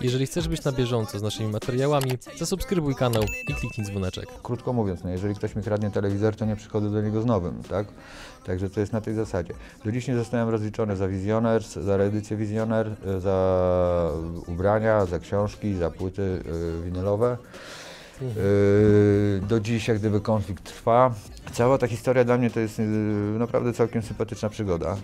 Jeżeli chcesz być na bieżąco z naszymi materiałami, zasubskrybuj kanał i kliknij dzwoneczek. Krótko mówiąc, no jeżeli ktoś mi kradnie telewizor, to nie przychodzę do niego z nowym, tak? Także to jest na tej zasadzie. Do dziś nie zostałem rozliczony za wizjoner, za reedycję wizjoner, y, za ubrania, za książki, za płyty y, winylowe. Y, Do dziś jak gdyby konflikt trwa. Cała ta historia dla mnie to jest naprawdę całkiem sympatyczna przygoda.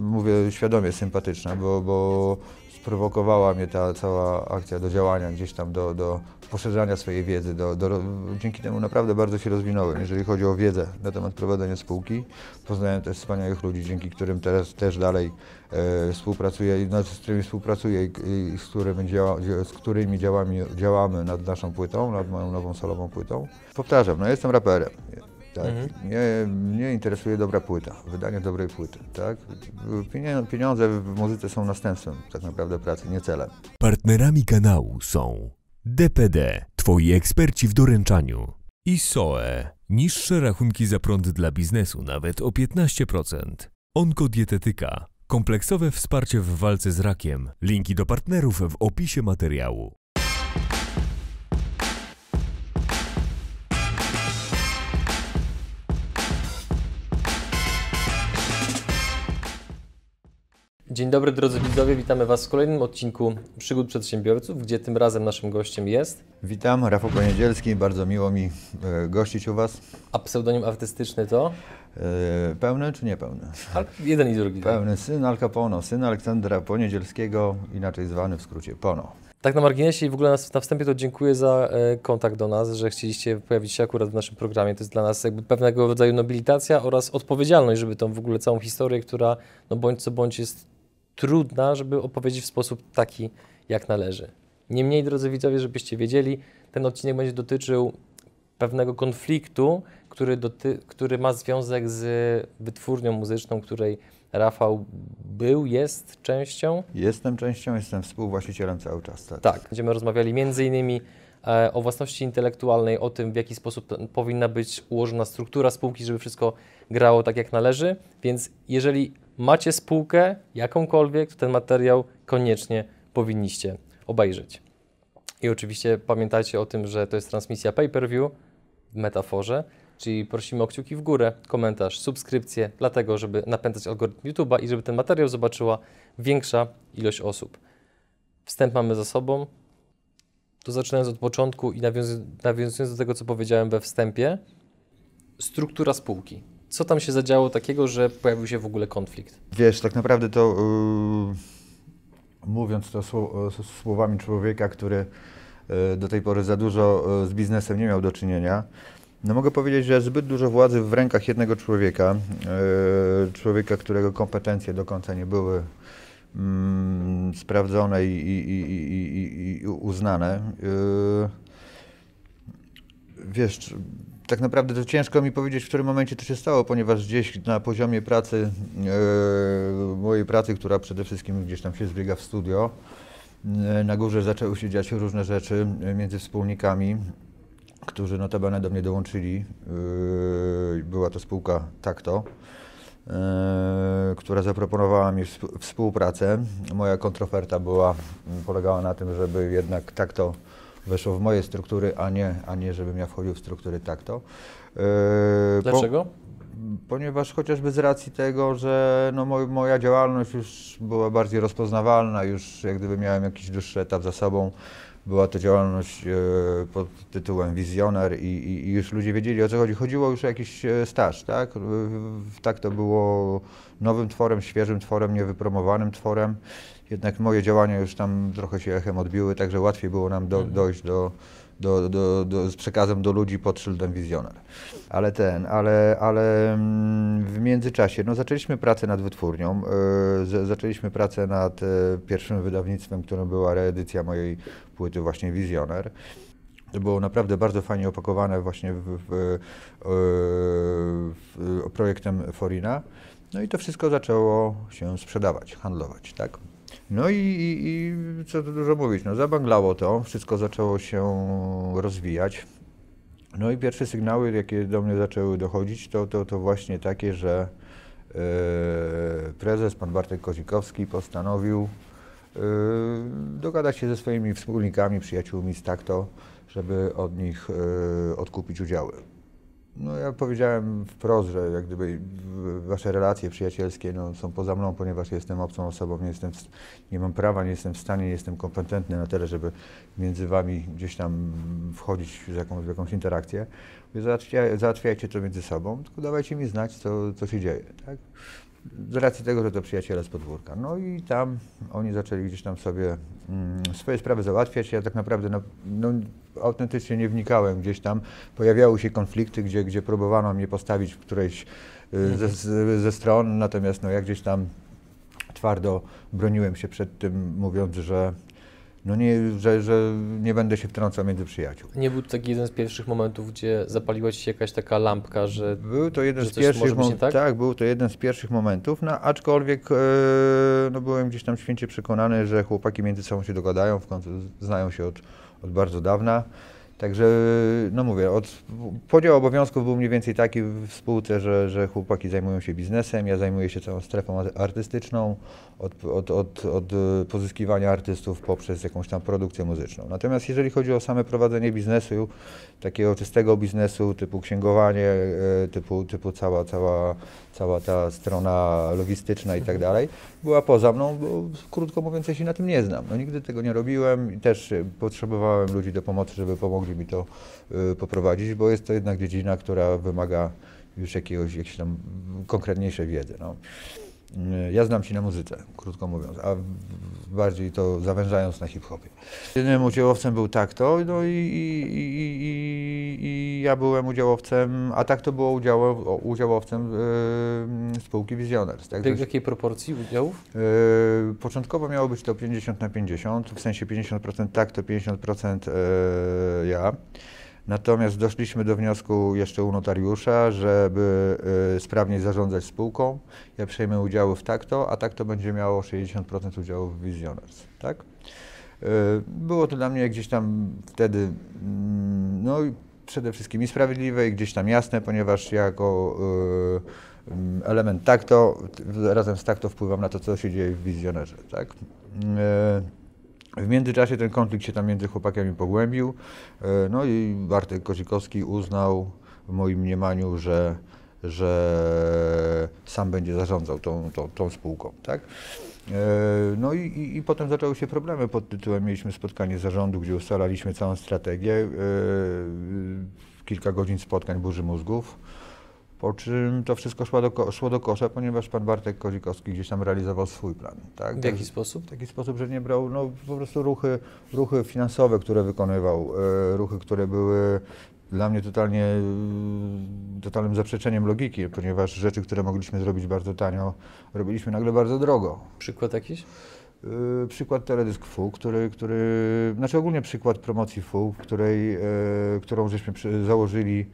Mówię świadomie sympatyczna, bo, bo sprowokowała mnie ta cała akcja do działania gdzieś tam, do, do poszerzania swojej wiedzy. Do, do, dzięki temu naprawdę bardzo się rozwinąłem, jeżeli chodzi o wiedzę na temat prowadzenia spółki. Poznałem też wspaniałych ludzi, dzięki którym teraz też dalej e, współpracuję, znaczy z którymi współpracuję i, i z, którymi działa, dzia- z którymi działami, działamy nad naszą płytą, nad moją nową solową płytą. Powtarzam, no jestem raperem. Tak, Mhm. mnie, mnie interesuje dobra płyta, wydanie dobrej płyty, tak? Pieniądze w muzyce są następstwem tak naprawdę pracy, nie celem. Partnerami kanału są DPD, Twoi eksperci w doręczaniu i SOE, niższe rachunki za prąd dla biznesu nawet o 15%. Onkodietetyka, kompleksowe wsparcie w walce z rakiem. Linki do partnerów w opisie materiału. Dzień dobry drodzy widzowie, witamy Was w kolejnym odcinku Przygód Przedsiębiorców, gdzie tym razem naszym gościem jest, Witam, Rafał Poniedzielski, bardzo miło mi e, gościć u Was. a pseudonim artystyczny to E, pełny czy niepełny? Al- jeden i drugi. Pełny syn Al Capono, syn Aleksandra Poniedzielskiego, inaczej zwany w skrócie Pono. Tak na marginesie i w ogóle na, na wstępie to dziękuję za e, kontakt do nas, że chcieliście pojawić się akurat w naszym programie. To jest dla nas jakby pewnego rodzaju nobilitacja oraz odpowiedzialność, żeby tą w ogóle całą historię, która no bądź co bądź jest trudna, żeby opowiedzieć w sposób taki, jak należy. Niemniej, drodzy widzowie, żebyście wiedzieli, ten odcinek będzie dotyczył pewnego konfliktu, który, doty- który ma związek z wytwórnią muzyczną, której Rafał był, jest częścią. Jestem częścią, jestem współwłaścicielem cały czas. Tak. Tak, będziemy rozmawiali między innymi e, o własności intelektualnej, o tym, w jaki sposób powinna być ułożona struktura spółki, żeby wszystko grało tak, jak należy. Więc jeżeli macie spółkę, jakąkolwiek, to ten materiał koniecznie powinniście obejrzeć. I oczywiście pamiętajcie o tym, że to jest transmisja pay-per-view w metaforze, czyli prosimy o kciuki w górę, komentarz, subskrypcję, dlatego, żeby napędzać algorytm YouTube'a i żeby ten materiał zobaczyła większa ilość osób. Wstęp mamy za sobą. To zaczynając od początku i nawiązu- nawiązując do tego, co powiedziałem we wstępie, struktura spółki. Co tam się zadziało takiego, że pojawił się w ogóle konflikt? Wiesz, tak naprawdę to yy, mówiąc to s- słowami człowieka, który yy, do tej pory za dużo yy, z biznesem nie miał do czynienia, no mogę powiedzieć, że zbyt dużo władzy w rękach jednego człowieka, yy, człowieka, którego kompetencje do końca nie były mm, sprawdzone i, i, i, i, uznane. Yy, wiesz, tak naprawdę to ciężko mi powiedzieć, w którym momencie to się stało, ponieważ gdzieś na poziomie pracy, e, mojej pracy, która przede wszystkim gdzieś tam się zbiega w studio, e, na górze zaczęły się dziać różne rzeczy między wspólnikami, którzy notabene do mnie dołączyli. E, była to spółka Takto, e, która zaproponowała mi współ- współpracę. Moja kontroferta była, polegała na tym, żeby jednak Takto weszło w moje struktury, a nie, a nie żebym ja wchodził w struktury Takto. E, po- Dlaczego? Ponieważ chociażby z racji tego, że no moj, moja działalność już była bardziej rozpoznawalna, już jak gdyby miałem jakiś dłuższy etap za sobą, była to działalność e, pod tytułem wizjoner i, i, i już ludzie wiedzieli o co chodzi. Chodziło już o jakiś e, staż, tak? Tak to było nowym tworem, świeżym tworem, niewypromowanym tworem. Jednak moje działania już tam trochę się echem odbiły, także łatwiej było nam do, Mhm. dojść do, do, do, do, z przekazem do ludzi pod szyldem wizjoner. Ale ten, ale, ale mm, w międzyczasie no, zaczęliśmy pracę nad wytwórnią, z- zaczęliśmy pracę nad e, pierwszym wydawnictwem, którym była reedycja mojej płyty właśnie Wizjoner. To było naprawdę bardzo fajnie opakowane właśnie w, w, w, projektem Forina. No i to wszystko zaczęło się sprzedawać, handlować, tak? No i, i, i co tu dużo mówić, no zabanglało to, wszystko zaczęło się rozwijać. No i pierwsze sygnały, jakie do mnie zaczęły dochodzić, to, to, to właśnie takie, że e, prezes, pan Bartek Kozikowski postanowił dogadać się ze swoimi wspólnikami, przyjaciółmi z takto, żeby od nich odkupić udziały. No ja powiedziałem wprost, że jak gdyby wasze relacje przyjacielskie no, są poza mną, ponieważ jestem obcą osobą, nie, jestem, nie mam prawa, nie jestem w stanie, nie jestem kompetentny na tyle, żeby między wami gdzieś tam wchodzić w jakąś, w jakąś interakcję. Załatwia, załatwiajcie to między sobą, tylko dawajcie mi znać, co, co się dzieje. Tak? Z racji tego, że to przyjaciele z podwórka. No i tam oni zaczęli gdzieś tam sobie mm, swoje sprawy załatwiać. Ja tak naprawdę no, no, autentycznie nie wnikałem gdzieś tam. Pojawiały się konflikty, gdzie, gdzie próbowano mnie postawić w którejś y, ze, ze stron, natomiast no, ja gdzieś tam twardo broniłem się przed tym, mówiąc, że no nie, że, że nie będę się wtrącał między przyjaciół. Nie był to taki jeden z pierwszych momentów, gdzie zapaliła ci się jakaś taka lampka, że Był to jeden z pierwszych momentów, tak? tak? był to jeden z pierwszych momentów, no aczkolwiek e, no, byłem gdzieś tam święcie przekonany, że chłopaki między sobą się dogadają, w końcu znają się od, od bardzo dawna. Także, no mówię, od, podział obowiązków był mniej więcej taki w spółce, że, że chłopaki zajmują się biznesem, ja zajmuję się całą strefą artystyczną, od, od, od, od pozyskiwania artystów poprzez jakąś tam produkcję muzyczną. Natomiast jeżeli chodzi o same prowadzenie biznesu, takiego czystego biznesu, typu księgowanie, e, typu, typu cała, cała, cała ta strona logistyczna i tak dalej, była poza mną, bo krótko mówiąc, ja się na tym nie znam. No, nigdy tego nie robiłem i też potrzebowałem ludzi do pomocy, żeby pomogli mi to y, poprowadzić, bo jest to jednak dziedzina, która wymaga już jakiegoś, jakiejś tam konkretniejszej wiedzy. No. Y, ja znam się na muzyce, krótko mówiąc, a bardziej to zawężając na hip-hopie. Jedynym udziałowcem był Takto, no i, i, i, i, ja byłem udziałowcem, a Takto było udział, udziałowcem y, spółki Visioners. Tak? W jakiej proporcji udziałów? Y, początkowo miało być to 50 na 50, w sensie 50% Takto, 50% y, ja. Natomiast doszliśmy do wniosku jeszcze u notariusza, żeby y, sprawniej zarządzać spółką. Ja przejmę udziały w takto, a takto będzie miało 60% udziałów w Visioners. Tak? Y, było to dla mnie gdzieś tam wtedy mm, no, przede wszystkim i sprawiedliwe i gdzieś tam jasne, ponieważ jako y, mm, element takto, razem z takto wpływam na to, co się dzieje w wizjonerze. Tak? W międzyczasie ten konflikt się tam między chłopakami pogłębił, e, no i Bartek Kozikowski uznał w moim mniemaniu, że, że sam będzie zarządzał tą, tą, tą spółką, tak? E, no i, i, i, potem zaczęły się problemy pod tytułem, mieliśmy spotkanie zarządu, gdzie ustalaliśmy całą strategię, e, kilka godzin spotkań burzy mózgów, po czym to wszystko szło do, szło do kosza, ponieważ pan Bartek Kozikowski gdzieś tam realizował swój plan. Tak? W jaki sposób? W taki sposób, że nie brał no, po prostu ruchy, ruchy finansowe, które wykonywał, e, ruchy, które były dla mnie totalnie, totalnym zaprzeczeniem logiki, ponieważ rzeczy, które mogliśmy zrobić bardzo tanio, robiliśmy nagle bardzo drogo. Przykład jakiś? Yy, przykład teledysk FU, który, który, znaczy ogólnie przykład promocji FU, której, yy, którą żeśmy przy, założyli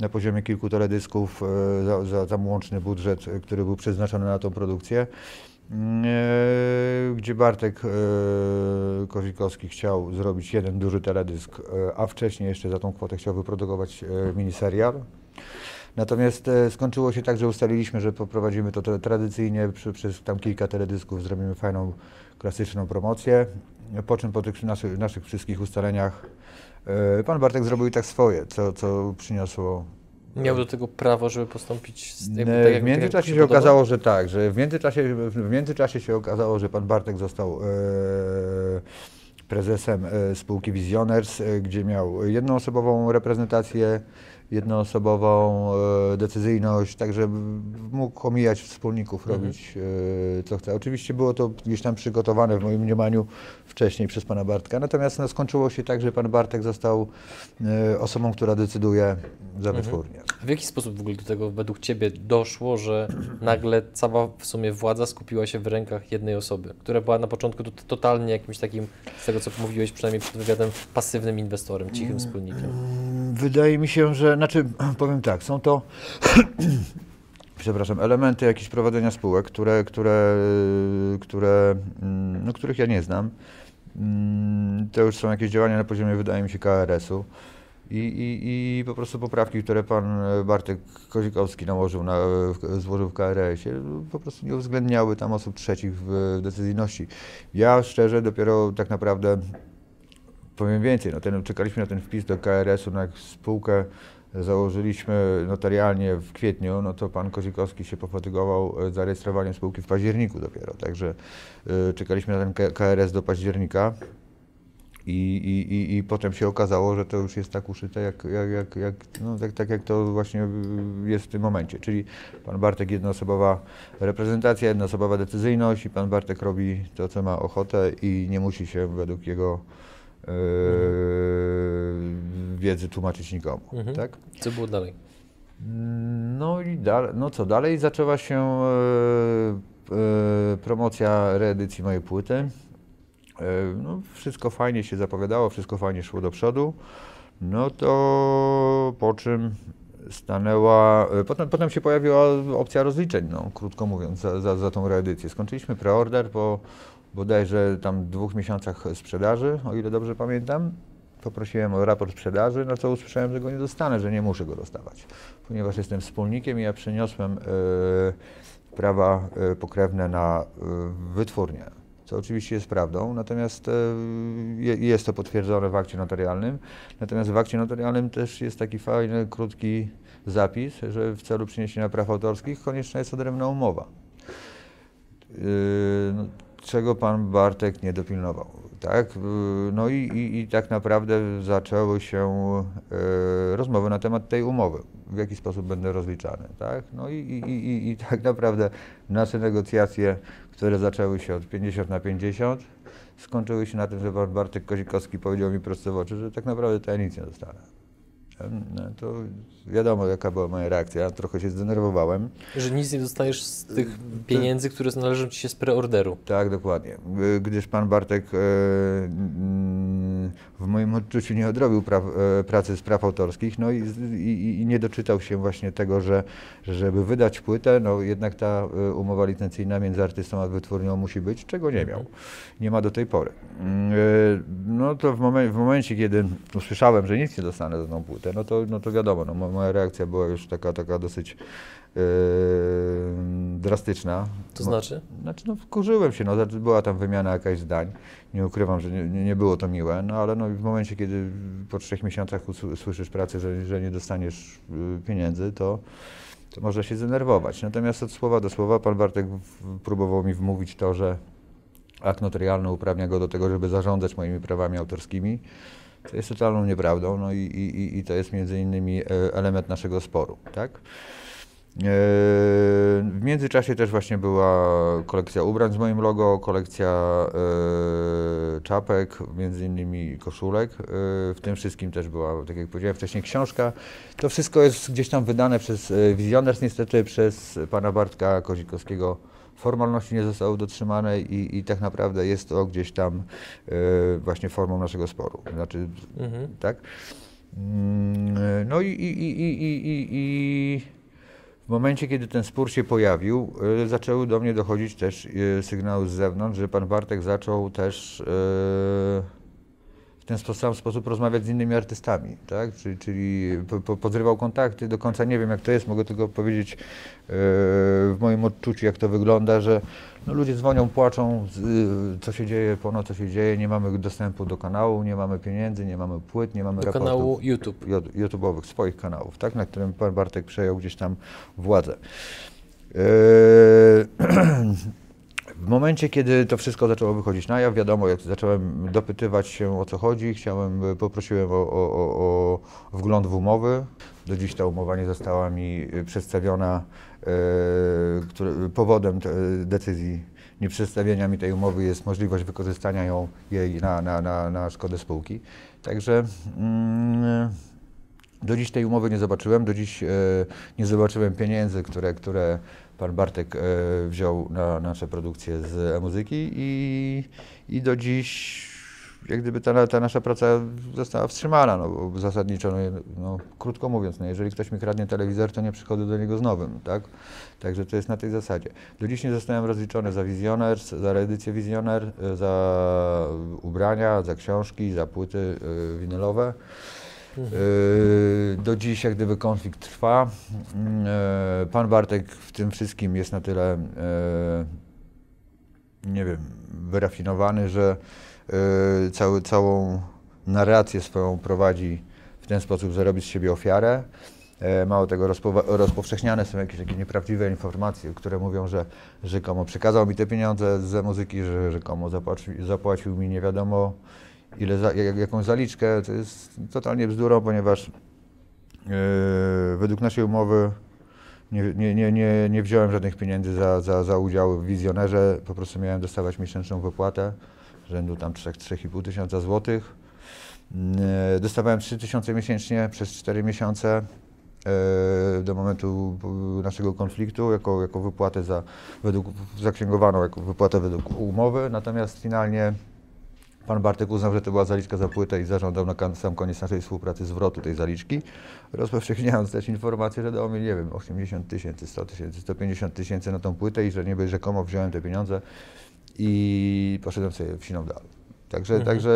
na poziomie kilku teledysków yy, za, za tam łączny budżet, który był przeznaczony na tą produkcję, gdzie Bartek Kozikowski chciał zrobić jeden duży teledysk, a wcześniej jeszcze za tą kwotę chciał wyprodukować miniserial. Natomiast skończyło się tak, że ustaliliśmy, że poprowadzimy to tradycyjnie przez tam kilka teledysków, zrobimy fajną klasyczną promocję, po czym po tych naszych, naszych wszystkich ustaleniach e, pan Bartek zrobił i tak swoje, co, co przyniosło Miał do tego prawo, żeby postąpić jakby, tak, jak, w międzyczasie tak, się okazało, że tak, że w międzyczasie, w międzyczasie się okazało, że pan Bartek został e, prezesem e, spółki Visioners, e, gdzie miał jednoosobową reprezentację jednoosobową e, decyzyjność, tak żeby mógł omijać wspólników, mhm. robić e, co chce. Oczywiście było to gdzieś tam przygotowane w moim mniemaniu wcześniej przez pana Bartka, natomiast no, skończyło się tak, że pan Bartek został e, osobą, która decyduje za mhm. wytwórnię. W jaki sposób w ogóle do tego według Ciebie doszło, że nagle cała w sumie władza skupiła się w rękach jednej osoby, która była na początku totalnie jakimś takim, z tego co mówiłeś przynajmniej przed wywiadem, pasywnym inwestorem, cichym mm, wspólnikiem? Wydaje mi się, że znaczy, powiem tak, są to przepraszam, elementy jakieś prowadzenia spółek, które, które, które, mm, no, których ja nie znam. Mm, to już są jakieś działania na poziomie, wydaje mi się, KRS-u. I, i, I po prostu poprawki, które pan Bartek Kozikowski nałożył, na, złożył w KRS-ie, po prostu nie uwzględniały tam osób trzecich w decyzyjności. Ja szczerze dopiero tak naprawdę powiem więcej, no ten, czekaliśmy na ten wpis do KRS-u, na spółkę założyliśmy notarialnie w kwietniu, no to pan Kozikowski się pofatygował e, zarejestrowaniem spółki w październiku dopiero, także y, czekaliśmy na ten KRS do października. I, i, i, I potem się okazało, że to już jest tak uszyte, jak, jak, jak, jak, no, tak, tak jak to właśnie jest w tym momencie. Czyli pan Bartek jednoosobowa reprezentacja, jednoosobowa decyzyjność i pan Bartek robi to, co ma ochotę i nie musi się według jego wiedzy tłumaczyć nikomu. Mhm. Tak? Co było dalej? No i dalej, no co dalej? Zaczęła się e, e, promocja reedycji mojej płyty. E, no, wszystko fajnie się zapowiadało, wszystko fajnie szło do przodu. No to po czym stanęła. Potem, potem się pojawiła opcja rozliczeń, no, krótko mówiąc, za, za, za tą reedycję. Skończyliśmy preorder po bodajże tam dwóch miesiącach sprzedaży, o ile dobrze pamiętam. Poprosiłem o raport sprzedaży, na co usłyszałem, że go nie dostanę, że nie muszę go dostawać, ponieważ jestem wspólnikiem i ja przeniosłem e, prawa e, pokrewne na e, wytwórnię, co oczywiście jest prawdą, natomiast je, jest to potwierdzone w akcie notarialnym. Natomiast w akcie notarialnym też jest taki fajny, krótki zapis, że w celu przyniesienia praw autorskich konieczna jest odrębna umowa. No, czego pan Bartek nie dopilnował. Tak? Yy, No i, i, i tak naprawdę zaczęły się yy, rozmowy na temat tej umowy, w jaki sposób będę rozliczany. Tak? No i, i, i, i- tak naprawdę nasze negocjacje, które zaczęły się od 50 na 50, skończyły się na tym, że pan Bartek Kozikowski powiedział mi prosto w oczy, że tak naprawdę to ja nic nie dostanę. No, to wiadomo, jaka była moja reakcja. Trochę się zdenerwowałem. Że nic nie dostajesz z tych pieniędzy, które należą ci się z preorderu. Tak, dokładnie. Y, Gdyż pan Bartek e, mm, w moim odczuciu nie odrobił praw, e, pracy z praw autorskich, no i, i, i nie doczytał się właśnie tego, że że żeby wydać płytę, no jednak ta umowa licencyjna między artystą a wytwórnią musi być, czego nie miał. Nie ma do tej pory. No to w, momen, w momencie, kiedy usłyszałem, że nic nie dostanę za tą płytę, no to, no to wiadomo, no, moja reakcja była już taka, taka dosyć e, drastyczna. To znaczy? znaczy, no wkurzyłem się, no, była tam wymiana jakaś zdań, nie ukrywam, że nie, nie, było to miłe, no ale no, w momencie, kiedy po trzech miesiącach słyszysz pracy, że, że nie dostaniesz y, pieniędzy, to, to można się zdenerwować. Natomiast od słowa do słowa pan Bartek próbował mi wmówić to, że akt notarialny uprawnia go do tego, żeby zarządzać moimi prawami autorskimi, co jest totalną nieprawdą, no i, i, i- to jest między innymi e, element naszego sporu, tak? E, W międzyczasie też właśnie była kolekcja ubrań z moim logo, kolekcja e, czapek, między innymi koszulek. W tym wszystkim też była, tak jak powiedziałem wcześniej, książka. To wszystko jest gdzieś tam wydane przez Wizjoners, niestety przez pana Bartka Kozikowskiego. Formalności nie zostały dotrzymane i, i tak naprawdę jest to gdzieś tam e, właśnie formą naszego sporu. Znaczy, Mhm. tak? Mm, No i, i, i, i, i, i, w momencie, kiedy ten spór się pojawił, y, zaczęły do mnie dochodzić też y, sygnały z zewnątrz, że pan Bartek zaczął też ten sam sposób rozmawiać z innymi artystami, tak? Czyli, czyli po, po, podrywał kontakty, do końca nie wiem jak to jest, mogę tylko powiedzieć y, w moim odczuciu jak to wygląda, że no, ludzie dzwonią, płaczą, z, y, co się dzieje, pono co się dzieje, nie mamy dostępu do kanału, nie mamy pieniędzy, nie mamy płyt, nie mamy Do raportów. kanału YouTube. YouTube'owych, swoich kanałów, tak, na którym pan Bartek przejął gdzieś tam władzę. Eee, W momencie, kiedy to wszystko zaczęło wychodzić na jaw, wiadomo, jak zacząłem dopytywać się o co chodzi, chciałem, poprosiłem o, o, o, o wgląd w umowy. Do dziś ta umowa nie została mi y, przedstawiona. e, które, powodem te, decyzji nieprzedstawienia mi tej umowy jest możliwość wykorzystania ją, jej na, na, na, na szkodę spółki. Także mm, do dziś tej umowy nie zobaczyłem, do dziś e, nie zobaczyłem pieniędzy, które, które pan Bartek e, wziął na nasze produkcje z e-muzyki i, i do dziś jak gdyby ta, ta nasza praca została wstrzymana, no, zasadniczo, no, no, krótko mówiąc, no, jeżeli ktoś mi kradnie telewizor, to nie przychodzę do niego z nowym, tak? Także to jest na tej zasadzie. Do dziś nie zostałem rozliczony za Wizjoner, za reedycję Wizjoner, e, za ubrania, za książki, za płyty e, winylowe. Yy, Do dziś jak gdyby konflikt trwa. Yy, Pan Bartek w tym wszystkim jest na tyle, yy, nie wiem, wyrafinowany, że cały, całą narrację swoją prowadzi w ten sposób, że robi z siebie ofiarę. E, Mało tego, rozpowszechniane są jakieś takie nieprawdziwe informacje, które mówią, że rzekomo przekazał mi te pieniądze ze muzyki, że rzekomo zapłaci, zapłacił mi nie wiadomo ile za, jak, jakąś zaliczkę. To jest totalnie bzdurą, ponieważ e, według naszej umowy nie, nie, nie, nie, nie wziąłem żadnych pieniędzy za, za, za udział w wizjonerze, po prostu miałem dostawać miesięczną wypłatę rzędu tam 3-3,5 tysiąca złotych. E, Dostawałem 3 tysiące miesięcznie przez 4 miesiące e, do momentu naszego konfliktu jako, jako wypłatę za, według, zaksięgowaną jako wypłatę według umowy, natomiast finalnie Pan Bartek uznał, że to była zaliczka za płytę i zażądał na sam koniec naszej współpracy zwrotu tej zaliczki, rozpowszechniając też informację, że dał mi, nie wiem, 80 tysięcy, 100 tysięcy, 150 tysięcy na tą płytę i że niby rzekomo wziąłem te pieniądze i poszedłem sobie wsiną dalej. Także, Mhm. także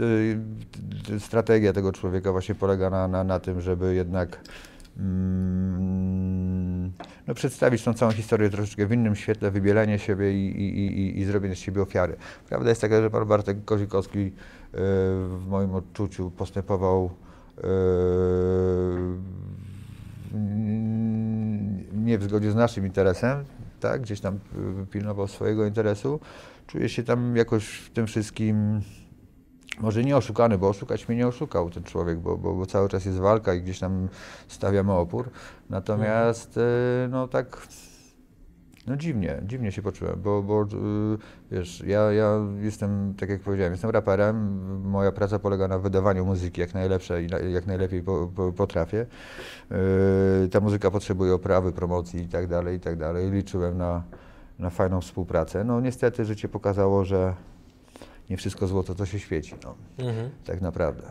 y, y, strategia tego człowieka właśnie polega na, na, na tym, żeby jednak no, przedstawić tą całą historię troszeczkę w innym świetle, wybielenie siebie i, i, i, i zrobienie z siebie ofiary. Prawda jest taka, że pan Bartek Kozikowski y, w moim odczuciu postępował mm, nie w zgodzie z naszym interesem, tak? gdzieś tam y, pilnował swojego interesu. Czuję się tam jakoś w tym wszystkim może nie oszukany, bo oszukać mnie nie oszukał ten człowiek, bo, bo, bo cały czas jest walka i gdzieś tam stawiamy opór. Natomiast y, no tak no dziwnie, dziwnie się poczułem, bo, bo y, wiesz, ja, ja jestem, tak jak powiedziałem, jestem raperem, moja praca polega na wydawaniu muzyki jak najlepszej i jak najlepiej po, po, potrafię. Y, ta muzyka potrzebuje oprawy, promocji i tak dalej, i tak dalej. Liczyłem na, na fajną współpracę. No niestety życie pokazało, że nie wszystko złoto to się świeci. No Mhm. tak naprawdę.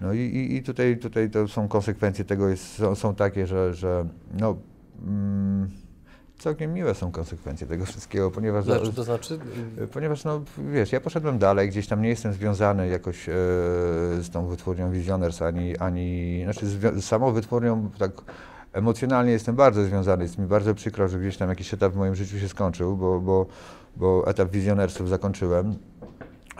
No i, i, i tutaj, tutaj to są konsekwencje tego jest, są, są takie, że, że no, mm, całkiem miłe są konsekwencje tego wszystkiego, ponieważ, Znaczy, to znaczy, ponieważ no, wiesz, ja poszedłem dalej, gdzieś tam nie jestem związany jakoś e, z tą wytwórnią Visioners, ani, ani znaczy zwią- z samą wytwórnią tak emocjonalnie jestem bardzo związany, jest mi bardzo przykro, że gdzieś tam jakiś etap w moim życiu się skończył, bo, bo, bo etap Visionersów zakończyłem.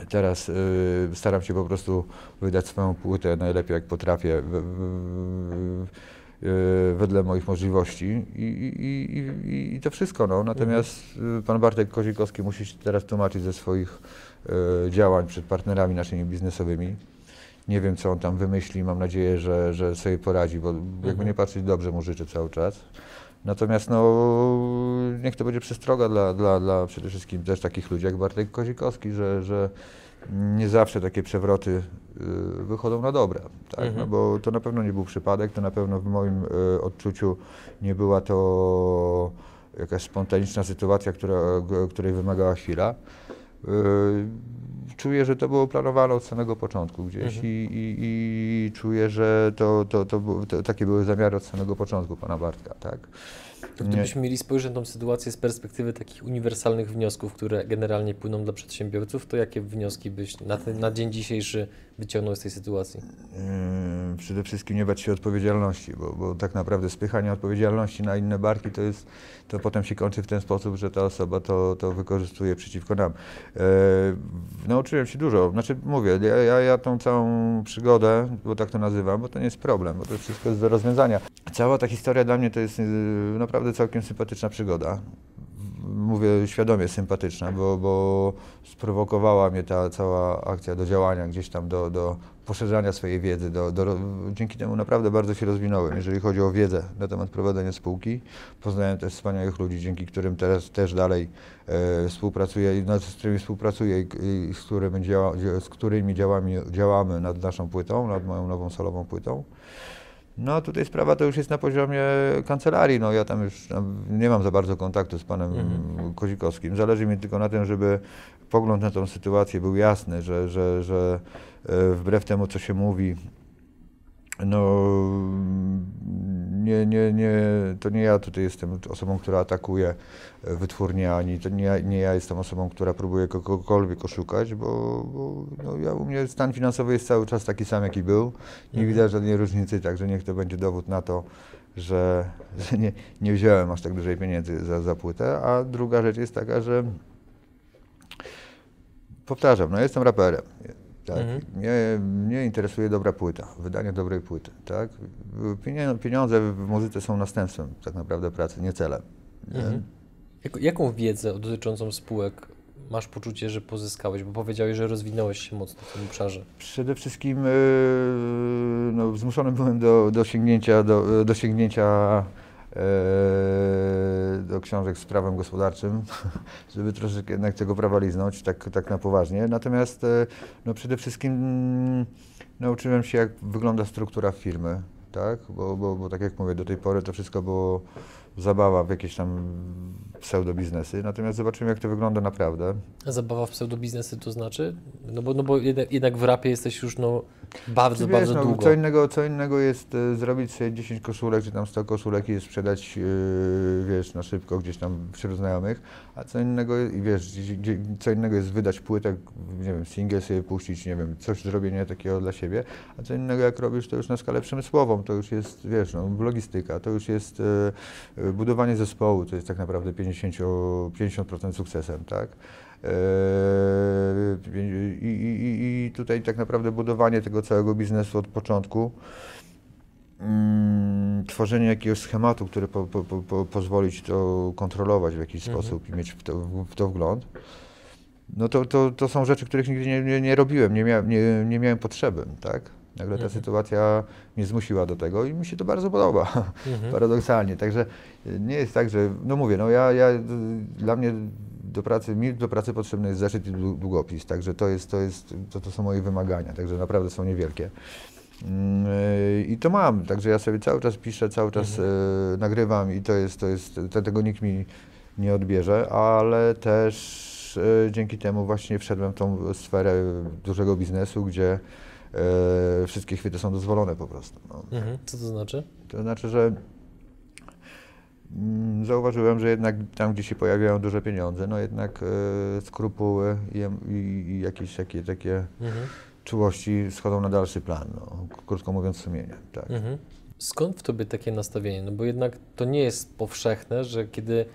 Teraz y, staram się po prostu wydać swoją płytę najlepiej jak potrafię w, w, y, wedle moich możliwości i, i, i, i to wszystko. No. Natomiast y, pan Bartek Kozikowski musi się teraz tłumaczyć ze swoich y, działań przed partnerami naszymi biznesowymi. Nie wiem, co on tam wymyśli. Mam nadzieję, że, że sobie poradzi, bo jakby Mhm. nie patrzeć dobrze mu życzę cały czas. Natomiast no, niech to będzie przestroga dla, dla, dla przede wszystkim też takich ludzi jak Bartek Kozikowski, że, że nie zawsze takie przewroty y, wychodzą na dobre, tak? Mhm. no, bo to na pewno nie był przypadek, to na pewno w moim y, odczuciu nie była to jakaś spontaniczna sytuacja, która, której wymagała chwila. Czuję, że to było planowane od samego początku gdzieś Mhm. i, i, i czuję, że to, to, to, to, takie były zamiary od samego początku pana Bartka, tak? to gdybyśmy mieli spojrzeć na tą sytuację z perspektywy takich uniwersalnych wniosków, które generalnie płyną dla przedsiębiorców, to jakie wnioski byś na, ten, na dzień dzisiejszy wyciągnął z tej sytuacji? Yy, przede wszystkim nie bać się odpowiedzialności, bo, bo tak naprawdę spychanie odpowiedzialności na inne barki to jest, to potem się kończy w ten sposób, że ta osoba to, to wykorzystuje przeciwko nam. Yy, nauczyłem się dużo, znaczy mówię, ja, ja, ja tą całą przygodę, bo tak to nazywam, bo to nie jest problem, bo to wszystko jest do rozwiązania. Cała ta historia dla mnie to jest yy, naprawdę całkiem sympatyczna przygoda. Mówię świadomie sympatyczna, bo, bo sprowokowała mnie ta cała akcja do działania, gdzieś tam do, do poszerzania swojej wiedzy. Do, do, dzięki temu naprawdę bardzo się rozwinąłem, jeżeli chodzi o wiedzę na temat prowadzenia spółki. Poznałem też wspaniałych ludzi, dzięki którym teraz też dalej e, współpracuję, nad- z którymi współpracuję i, i z, którymi działa, z którymi działamy, działamy nad naszą płytą, nad moją nową solową płytą. No tutaj sprawa to już jest na poziomie kancelarii. No ja tam już tam nie mam za bardzo kontaktu z panem Mhm. Kozikowskim. Zależy mi tylko na tym, żeby pogląd na tą sytuację był jasny, że, że, że e, wbrew temu, co się mówi, no nie, nie, nie, to nie ja tutaj jestem osobą, która atakuje wytwórnię, ani to nie, ja- nie ja jestem osobą, która próbuje kogokolwiek oszukać, bo, bo no, ja, u mnie stan finansowy jest cały czas taki sam, jaki był. Nie Mhm. widać żadnej różnicy, także niech to będzie dowód na to, że, że nie, nie wziąłem aż tak dużej pieniędzy za, za płytę. A druga rzecz jest taka, że powtarzam, no jestem raperem. Tak? Mhm. Mnie, mnie interesuje dobra płyta, wydanie dobrej płyty. Tak? Pieniądze w muzyce są następstwem tak naprawdę pracy, nie celem. nie? Mhm. Jak, jaką wiedzę dotyczącą spółek masz poczucie, że pozyskałeś? Bo powiedziałeś, że rozwinąłeś się mocno w tym obszarze. Przede wszystkim yy, no, zmuszony byłem do, do sięgnięcia, do, do sięgnięcia do książek z prawem gospodarczym, żeby troszeczkę jednak tego prawa liznąć, tak, tak na poważnie. Natomiast yy, no, przede wszystkim mm, nauczyłem się, jak wygląda struktura firmy, tak? Bo, bo, bo tak jak mówię, do tej pory to wszystko było zabawa w jakieś tam pseudobiznesy, natomiast zobaczyłem, jak to wygląda naprawdę. A zabawa w pseudobiznesy to znaczy? No bo, no bo jednak, jednak w rapie jesteś już no, bardzo, Czy bardzo no, długo. Co innego, co innego jest e, zrobić sobie 10 koszulek, czy tam 100 koszulek i sprzedać, e, wiesz, na szybko gdzieś tam wśród znajomych, a co innego, i wiesz, co innego jest wydać płytę, nie wiem, single sobie puścić, nie wiem, coś zrobienie takiego dla siebie, a co innego jak robisz to już na skalę przemysłową, to już jest, wiesz, no, logistyka, to już jest e, e, budowanie zespołu, to jest tak naprawdę 50, 50% sukcesem, tak? Eee, I, i, i- tutaj tak naprawdę budowanie tego całego biznesu od początku, mm, tworzenie jakiegoś schematu, który po, po, po, pozwoli ci to kontrolować w jakiś Mhm. sposób i mieć w to, w to wgląd. No to, to, to są rzeczy, których nigdy nie, nie, nie robiłem, nie, mia, nie, nie miałem potrzeby, tak? Nagle ta Mhm. sytuacja mnie zmusiła do tego i mi się to bardzo podoba Mhm. paradoksalnie. Także y, nie jest tak, że, no mówię, no ja, ja dla mnie do pracy, mi do pracy potrzebny jest zeszyt i dłu- długopis, także to jest, to jest, to, to są moje wymagania, także naprawdę są niewielkie. Mm, y, I to mam, także ja sobie cały czas piszę, cały czas y, nagrywam i to jest, to jest, te- tego nikt mi nie odbierze, ale też dzięki temu właśnie wszedłem w tą sferę dużego biznesu, gdzie y, wszystkie chwyty są dozwolone po prostu. No. Mhm. Co to znaczy? To znaczy, że mm, zauważyłem, że jednak tam, gdzie się pojawiają duże pieniądze, no jednak e, skrupuły i, i, i jakieś takie, takie Mhm. czułości schodzą na dalszy plan, no, krótko mówiąc sumienie. Tak. Mhm. Skąd w tobie takie nastawienie? No bo jednak to nie jest powszechne, że kiedy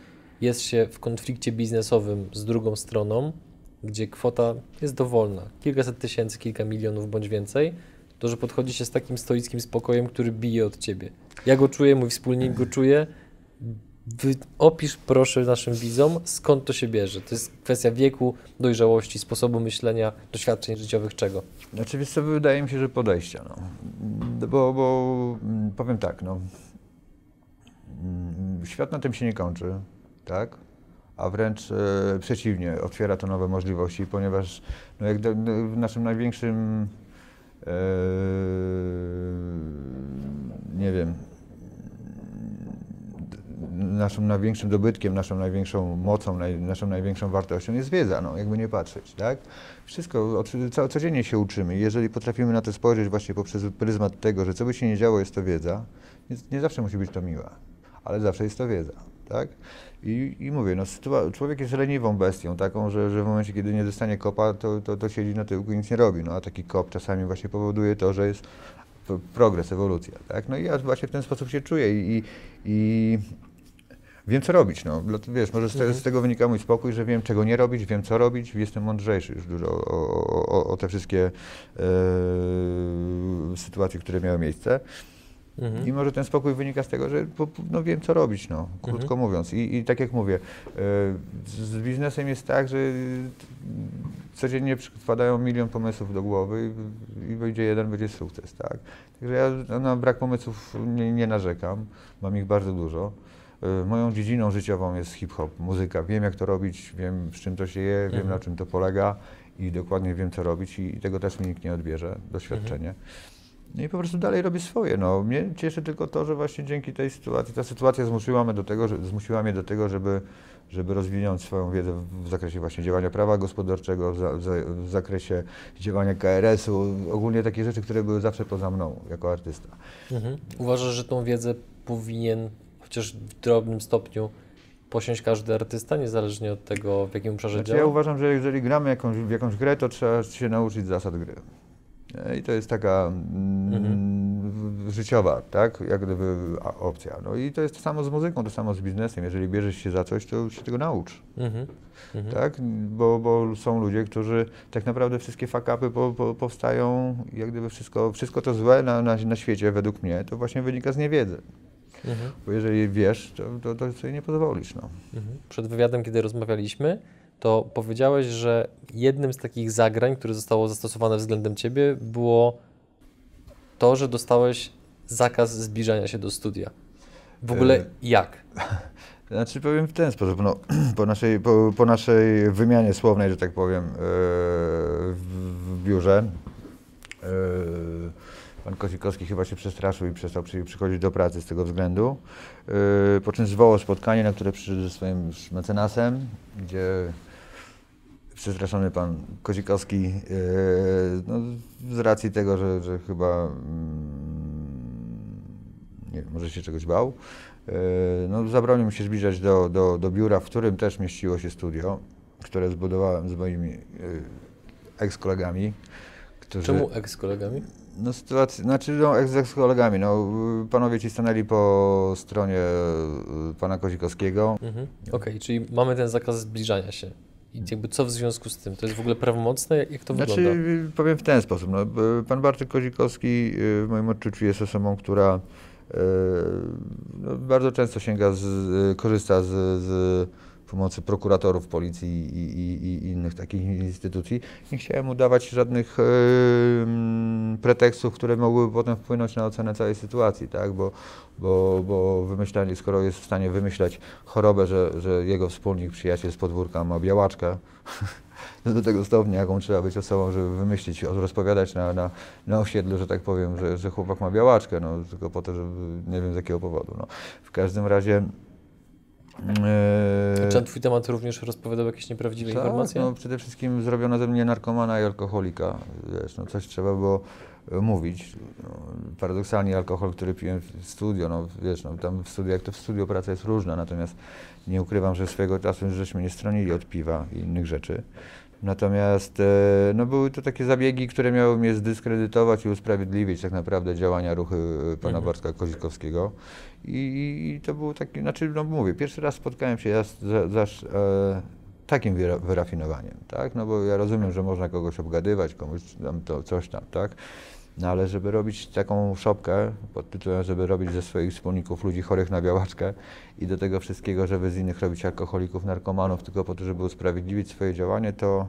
jest się w konflikcie biznesowym z drugą stroną, gdzie kwota jest dowolna, kilkaset tysięcy, kilka milionów bądź więcej, to że podchodzi się z takim stoickim spokojem, który bije od ciebie. Ja go czuję, mój wspólnik go czuje. Wy, opisz proszę naszym widzom, skąd to się bierze. To jest kwestia wieku, dojrzałości, sposobu myślenia, doświadczeń życiowych, czego. Znaczy, wiesz co, wydaje mi się, że podejścia, no. Bo, bo powiem tak, no. Świat na tym się nie kończy, tak? A wręcz e, przeciwnie, otwiera to nowe możliwości, ponieważ no, jak do, no, naszym największym, e, nie wiem, naszym największym dobytkiem, naszą największą mocą, naj, naszą największą wartością jest wiedza, no, jakby nie patrzeć, tak? Wszystko, co, codziennie się uczymy. Jeżeli potrafimy na to spojrzeć właśnie poprzez pryzmat tego, że co by się nie działo, jest to wiedza, więc nie zawsze musi być to miła, ale zawsze jest to wiedza, tak? I, i mówię, no, człowiek jest leniwą bestią, taką, że, że w momencie, kiedy nie dostanie kopa, to, to, to siedzi na tyłku i nic nie robi, no, a taki kop czasami właśnie powoduje to, że jest progres, ewolucja, tak? No i ja właśnie w ten sposób się czuję i, i, wiem, co robić, no. Wiesz, może z, te, z tego wynika mój spokój, że wiem, czego nie robić, wiem, co robić, jestem mądrzejszy już dużo o, o, o, o te wszystkie e, sytuacje, które miały miejsce. Mhm. I może ten spokój wynika z tego, że no, wiem, co robić, no, krótko Mhm. mówiąc. I, I tak jak mówię, e, z, biznesem jest tak, że codziennie wpadają milion pomysłów do głowy i, i wyjdzie jeden, będzie sukces, tak? Także ja na brak pomysłów nie, nie narzekam, mam ich bardzo dużo. E, Moją dziedziną życiową jest hip-hop, muzyka. Wiem, jak to robić, wiem, z czym to się je, wiem, Mhm. na czym to polega i dokładnie wiem, co robić i, i tego też mi nikt nie odbierze, doświadczenie. No i po prostu dalej robię swoje. No, mnie cieszy tylko to, że właśnie dzięki tej sytuacji, ta sytuacja zmusiła mnie do tego, że, zmusiła mnie do tego, żeby, żeby rozwinąć swoją wiedzę w, w zakresie właśnie działania prawa gospodarczego, w, za, w, za- w zakresie działania KRS-u, ogólnie takie rzeczy, które były zawsze poza mną jako artysta. Mhm. Uważasz, że tą wiedzę powinien chociaż w drobnym stopniu posiąść każdy artysta, niezależnie od tego, w jakim obszarze Znaczy, ja działa? uważam, że jeżeli gramy jakąś, w jakąś grę, to trzeba się nauczyć zasad gry. E, I to jest taka mm, w- życiowa, tak, jak gdyby opcja. No i to jest to samo z muzyką, to samo z biznesem. Jeżeli bierzesz się za coś, to się tego naucz, Mhm. Mhm. tak? Bo, bo są ludzie, którzy tak naprawdę wszystkie fakapy po, po, powstają, jak gdyby wszystko, wszystko to złe na, na, na świecie, według mnie, to właśnie wynika z niewiedzy. Mhm. Bo jeżeli wiesz, to, to, to sobie nie pozwolisz, no. Mhm. Przed wywiadem, kiedy rozmawialiśmy, to powiedziałeś, że jednym z takich zagrań, które zostało zastosowane względem ciebie, było to, że dostałeś zakaz zbliżania się do studia. W ogóle E, jak? Znaczy powiem w ten sposób, no, po, naszej, po, po naszej wymianie słownej, że tak powiem, e, w, w biurze, e, pan Kozikowski chyba się przestraszył i przestał przy, przychodzić do pracy z tego względu, e, po czym zwołał spotkanie, na które przyszedł ze swoim mecenasem, gdzie przestraszony pan Kozikowski, e, no, z racji tego, że, że chyba mm, nie wiem, może się czegoś bał, e, no, zabronił mi się zbliżać do, do, do biura, w którym też mieściło się studio, które zbudowałem z moimi e, eks-kolegami. Którzy, Czemu ex kolegami? No sytuacja, znaczy no, ex, ex kolegami, no panowie ci stanęli po stronie pana Kozikowskiego. Mhm. Okej, czyli mamy ten zakaz zbliżania się. I jakby co w związku z tym? To jest w ogóle prawomocne? Jak, to Znaczy, wygląda? powiem w ten sposób. No, pan Bartek Kozikowski y, w moim odczuciu jest osobą, która y, no, bardzo często sięga, z, y, korzysta z, z pomocy prokuratorów, policji i, i, i innych takich instytucji. Nie chciałem mu dawać żadnych y, mm, pretekstów, które mogłyby potem wpłynąć na ocenę całej sytuacji, tak? bo, bo, bo wymyślanie, skoro jest w stanie wymyślać chorobę, że, że jego wspólnik, przyjaciel z podwórka ma białaczkę, no do tego stopnia, jaką trzeba być osobą, żeby wymyślić, rozpowiadać na, na, na osiedlu, że tak powiem, że, że chłopak ma białaczkę, no tylko po to, żeby nie wiem z jakiego powodu. No. W każdym razie. E, Czy na twój temat również rozpowiadał jakieś nieprawdziwe tak, informacje? No, przede wszystkim zrobiono ze mnie narkomana i alkoholika. Wiesz, no, coś trzeba było e, mówić. No, paradoksalnie alkohol, który piłem w studio, no wiesz, no, tam w studio, jak to w studio praca jest różna, natomiast nie ukrywam, że swego czasu żeśmy nie stronili od piwa i innych rzeczy. Natomiast e, no, były to takie zabiegi, które miały mnie zdyskredytować i usprawiedliwić tak naprawdę działania ruchy e, pana Mhm. Bartka Kozikowskiego. I, i, to był taki, znaczy, no mówię, pierwszy raz spotkałem się ja z, za, za, e, takim wyra, wyrafinowaniem, tak? No bo ja rozumiem, że można kogoś obgadywać, komuś tam to coś tam, tak? No ale żeby robić taką szopkę pod tytułem, żeby robić ze swoich wspólników ludzi chorych na białaczkę i do tego wszystkiego, żeby z innych robić alkoholików, narkomanów, tylko po to, żeby usprawiedliwić swoje działanie, to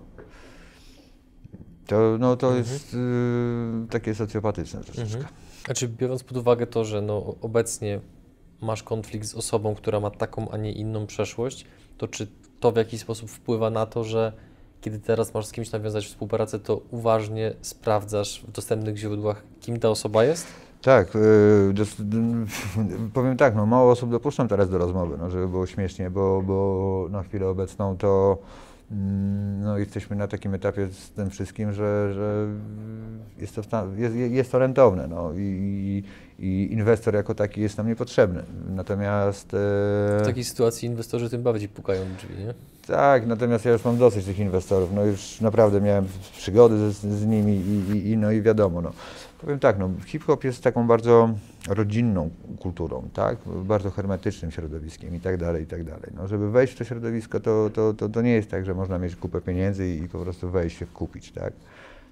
to, no, to Mhm. jest y, takie socjopatyczne troszeczkę. Mhm. Znaczy, biorąc pod uwagę to, że no, obecnie masz konflikt z osobą, która ma taką, a nie inną przeszłość, to czy to w jakiś sposób wpływa na to, że kiedy teraz masz z kimś nawiązać współpracę, to uważnie sprawdzasz w dostępnych źródłach, kim ta osoba jest? Tak, y, powiem tak, no mało osób dopuszczam teraz do rozmowy, no, żeby było śmiesznie, bo, bo na chwilę obecną to mm, no, jesteśmy na takim etapie z tym wszystkim, że, że jest, to, w jest, jest to rentowne no, i, i inwestor jako taki jest nam niepotrzebny. Natomiast W e, takiej sytuacji inwestorzy tym bardziej pukają w drzwi, nie? Tak, natomiast ja już mam dosyć tych inwestorów, no już naprawdę miałem przygody z, z nimi i, i, i, no i wiadomo, no. Powiem tak, no, hip-hop jest taką bardzo rodzinną kulturą, tak, bardzo hermetycznym środowiskiem i tak dalej, i tak dalej. No, żeby wejść w to środowisko, to, to, to, to nie jest tak, że można mieć kupę pieniędzy i, po prostu wejść się kupić, tak.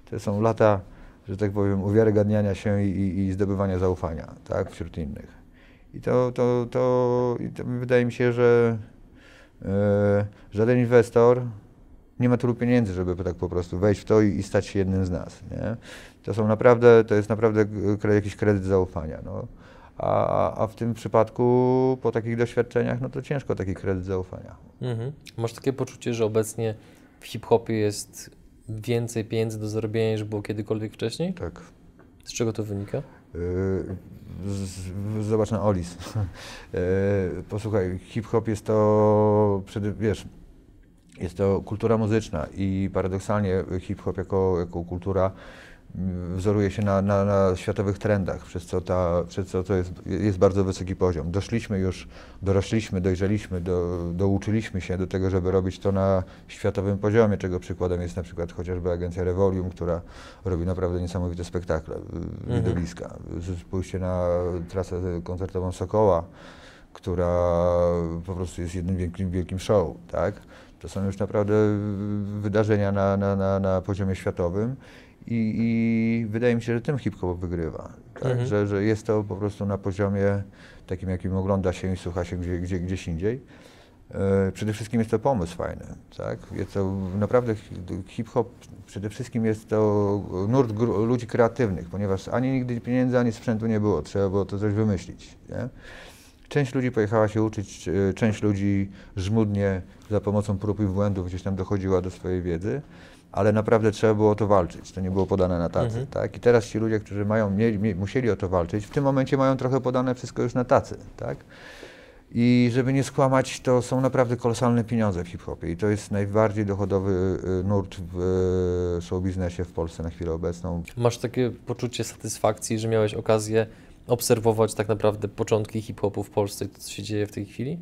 To są lata, że tak powiem, uwiarygadniania się i, i, zdobywania zaufania, tak, wśród innych. I to, to, to, i to wydaje mi się, że żaden inwestor nie ma tylu pieniędzy, żeby tak po prostu wejść w to i, i stać się jednym z nas. Nie? To są naprawdę, to jest naprawdę kre- jakiś kredyt zaufania. No. A, a- a w tym przypadku po takich doświadczeniach, no to ciężko taki kredyt zaufania. Mhm. Masz takie poczucie, że obecnie w hip-hopie jest więcej pieniędzy do zarobienia niż było kiedykolwiek wcześniej? Tak. Z czego to wynika? Yy, Zobacz na Olis. Yy, Posłuchaj, hip-hop jest to, wiesz, jest to kultura muzyczna i paradoksalnie hip-hop jako, jako kultura wzoruje się na, na, na światowych trendach, przez co, ta, przez co to jest, jest bardzo wysoki poziom. Doszliśmy już, dorośliśmy, dojrzeliśmy, do, douczyliśmy się do tego, żeby robić to na światowym poziomie, czego przykładem jest na przykład chociażby agencja Revolium, która robi naprawdę niesamowite spektakle, y, Mhm. widowiska. Spójrzcie na trasę koncertową Sokoła, która po prostu jest jednym wielkim, wielkim show, tak? To są już naprawdę wydarzenia na, na, na, na poziomie światowym i, i wydaje mi się, że tym hip-hop wygrywa. Tak? Mhm. Że, że jest to po prostu na poziomie takim, jakim ogląda się i słucha się gdzie, gdzie, gdzieś indziej. E, Przede wszystkim jest to pomysł fajny, tak? Jest to naprawdę hi- hip-hop, przede wszystkim jest to nurt ludzi kreatywnych, ponieważ ani nigdy pieniędzy, ani sprzętu nie było, trzeba było to coś wymyślić, nie? Część ludzi pojechała się uczyć, e, część ludzi żmudnie za pomocą prób i błędów gdzieś tam dochodziła do swojej wiedzy, ale naprawdę trzeba było o to walczyć, to nie było podane na tacy, Mhm. tak? I teraz ci ludzie, którzy mają, mieli, mie- musieli o to walczyć, w tym momencie mają trochę podane wszystko już na tacy, tak? I żeby nie skłamać, to są naprawdę kolosalne pieniądze w hip-hopie i to jest najbardziej dochodowy y, nurt w y, show biznesie w Polsce na chwilę obecną. Masz takie poczucie satysfakcji, że miałeś okazję obserwować tak naprawdę początki hip-hopu w Polsce i to, co się dzieje w tej chwili?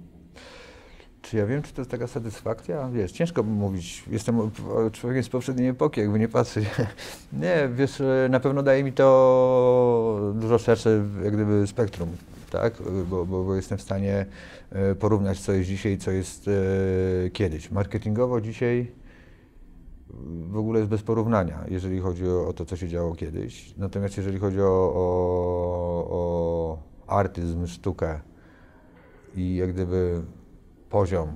Czy ja wiem, czy to jest taka satysfakcja? Wiesz, ciężko mówić. Jestem człowiekiem z poprzedniej epoki, jakby nie patrzeć. Nie, wiesz, e, na pewno daje mi to dużo szersze jak gdyby spektrum, tak? Bo, bo, bo jestem w stanie e, porównać, co jest dzisiaj, co jest e, kiedyś. Marketingowo dzisiaj w ogóle jest bez porównania, jeżeli chodzi o to, co się działo kiedyś. Natomiast jeżeli chodzi o, o, o artyzm, sztukę i jak gdyby poziom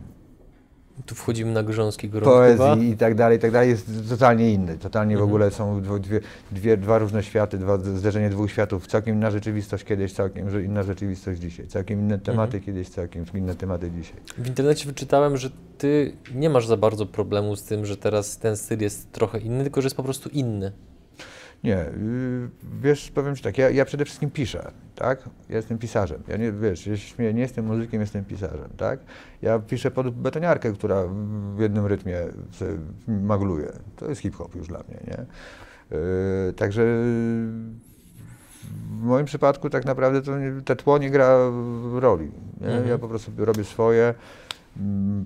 Tu wchodzimy na grząski grunt chyba. poezji i tak dalej, i tak dalej jest totalnie inny. Totalnie w Mhm. ogóle są dwie, dwie, dwa różne światy, dwa, zderzenie dwóch światów. Całkiem inna rzeczywistość kiedyś, całkiem inna rzeczywistość dzisiaj. Całkiem inne tematy Mhm. kiedyś, całkiem inne tematy dzisiaj. W internecie wyczytałem, że ty nie masz za bardzo problemu z tym, że teraz ten styl jest trochę inny, tylko że jest po prostu inny. Nie, yy, wiesz, powiem Ci tak, ja, ja przede wszystkim piszę, tak? Ja jestem pisarzem. Ja nie, wiesz, nie jestem muzykiem, jestem pisarzem, tak? Ja piszę pod betoniarkę, która w jednym rytmie magluje. To jest hip-hop już dla mnie, nie? Yy, także w moim przypadku tak naprawdę to nie, te tło nie gra roli. Mhm. Ja po prostu robię swoje,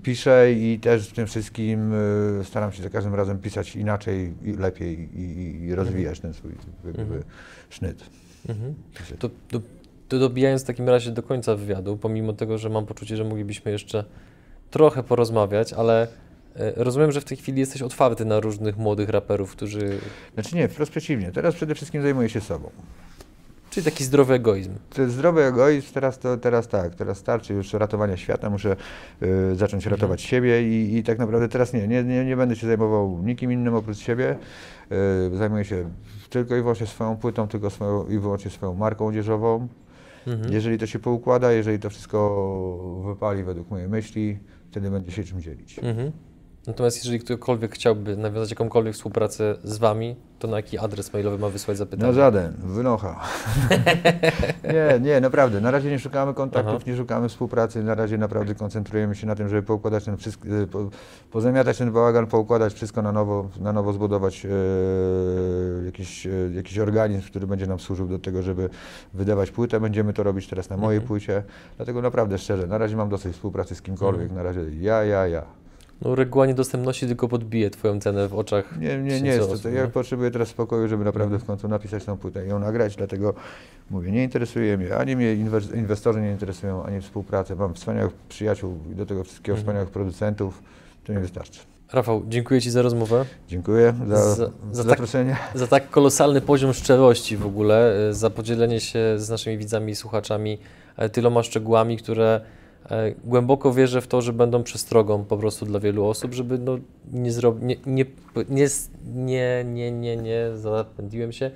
piszę i też w tym wszystkim y, staram się za każdym razem pisać inaczej i lepiej i, i, i rozwijać ten swój jakby, Mhm. sznyt. Mhm. To, to, to dobijając w takim razie do końca wywiadu, pomimo tego, że mam poczucie, że moglibyśmy jeszcze trochę porozmawiać, ale e, rozumiem, że w tej chwili jesteś otwarty na różnych młodych raperów, którzy... Znaczy nie, wprost przeciwnie. Teraz przede wszystkim zajmuję się sobą. Czyli taki zdrowy egoizm. Zdrowy egoizm, teraz, to, teraz tak, teraz starczy już ratowania świata, muszę y, zacząć Mhm. ratować siebie i, i tak naprawdę teraz nie, nie, nie, nie będę się zajmował nikim innym oprócz siebie. Y, zajmuję się tylko i wyłącznie swoją płytą, tylko swoją, i wyłącznie swoją marką odzieżową. Mhm. Jeżeli to się poukłada, jeżeli to wszystko wypali według mojej myśli, wtedy będzie się czym dzielić. Mhm. Natomiast jeżeli ktokolwiek chciałby nawiązać jakąkolwiek współpracę z Wami, to na jaki adres mailowy ma wysłać zapytanie? Na żaden, wynocha. nie, nie, naprawdę. Na razie nie szukamy kontaktów, Aha. nie szukamy współpracy. Na razie naprawdę koncentrujemy się na tym, żeby poukładać ten wszystko, e, po, pozamiatać ten bałagan, poukładać wszystko na nowo, na nowo zbudować e, jakiś, e, jakiś organizm, który będzie nam służył do tego, żeby wydawać płytę. Będziemy to robić teraz na mojej Mhm. płycie. Dlatego naprawdę szczerze, na razie mam dosyć współpracy z kimkolwiek. Mhm. Na razie ja, ja, ja. No reguła niedostępności tylko podbije Twoją cenę w oczach Nie, nie, nie jest to. nie? ja potrzebuję teraz spokoju, żeby naprawdę w końcu napisać tą płytę i ją nagrać, dlatego mówię, nie interesuje mnie, ani mnie inwes- inwestorzy nie interesują, ani współpracę. Mam wspaniałych przyjaciół i do tego wszystkiego Mhm. wspaniałych producentów. To mi wystarczy. Rafał, dziękuję Ci za rozmowę, Dziękuję za, Za- za, tak- zaproszenie. za tak kolosalny poziom szczerości w ogóle, za podzielenie się z naszymi widzami i słuchaczami e, tyloma szczegółami, które głęboko wierzę w to, że będą przestrogą po prostu dla wielu osób, żeby no, nie zrobić, nie, nie, nie, nie, nie, nie, zapędziłem się,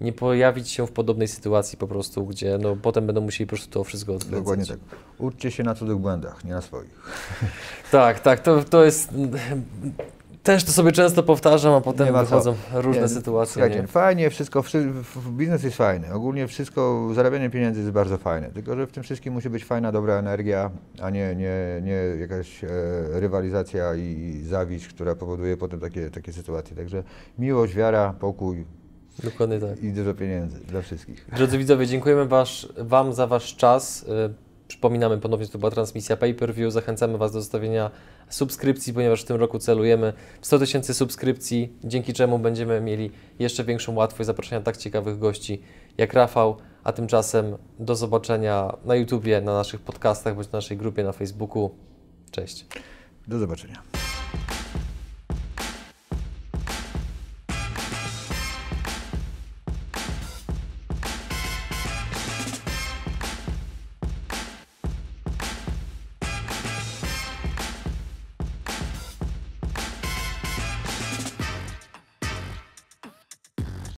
nie pojawić się w podobnej sytuacji po prostu, gdzie no, potem będą musieli po prostu to wszystko odkręcać. Dokładnie tak. Uczcie się na cudzych błędach, nie na swoich. Tak, tak, to, to jest. Też to sobie często powtarzam, a potem co. wychodzą różne Nie, sytuacje. Słuchajcie, Nie? fajnie, wszystko, biznes jest fajny. Ogólnie wszystko, zarabianie pieniędzy jest bardzo fajne. Tylko, że w tym wszystkim musi być fajna, dobra energia, a nie, nie, nie jakaś e, rywalizacja i, i zawiść, która powoduje potem takie, takie sytuacje. Także miłość, wiara, pokój Dokładnie tak. i dużo pieniędzy dla wszystkich. Drodzy widzowie, dziękujemy wasz, Wam za Wasz czas. Przypominamy ponownie, że to była transmisja pay-per-view. Zachęcamy Was do zostawienia subskrypcji, ponieważ w tym roku celujemy w 100 tysięcy subskrypcji, dzięki czemu będziemy mieli jeszcze większą łatwość zaproszenia tak ciekawych gości jak Rafał. A tymczasem do zobaczenia na YouTubie, na naszych podcastach bądź na naszej grupie na Facebooku. Cześć. Do zobaczenia.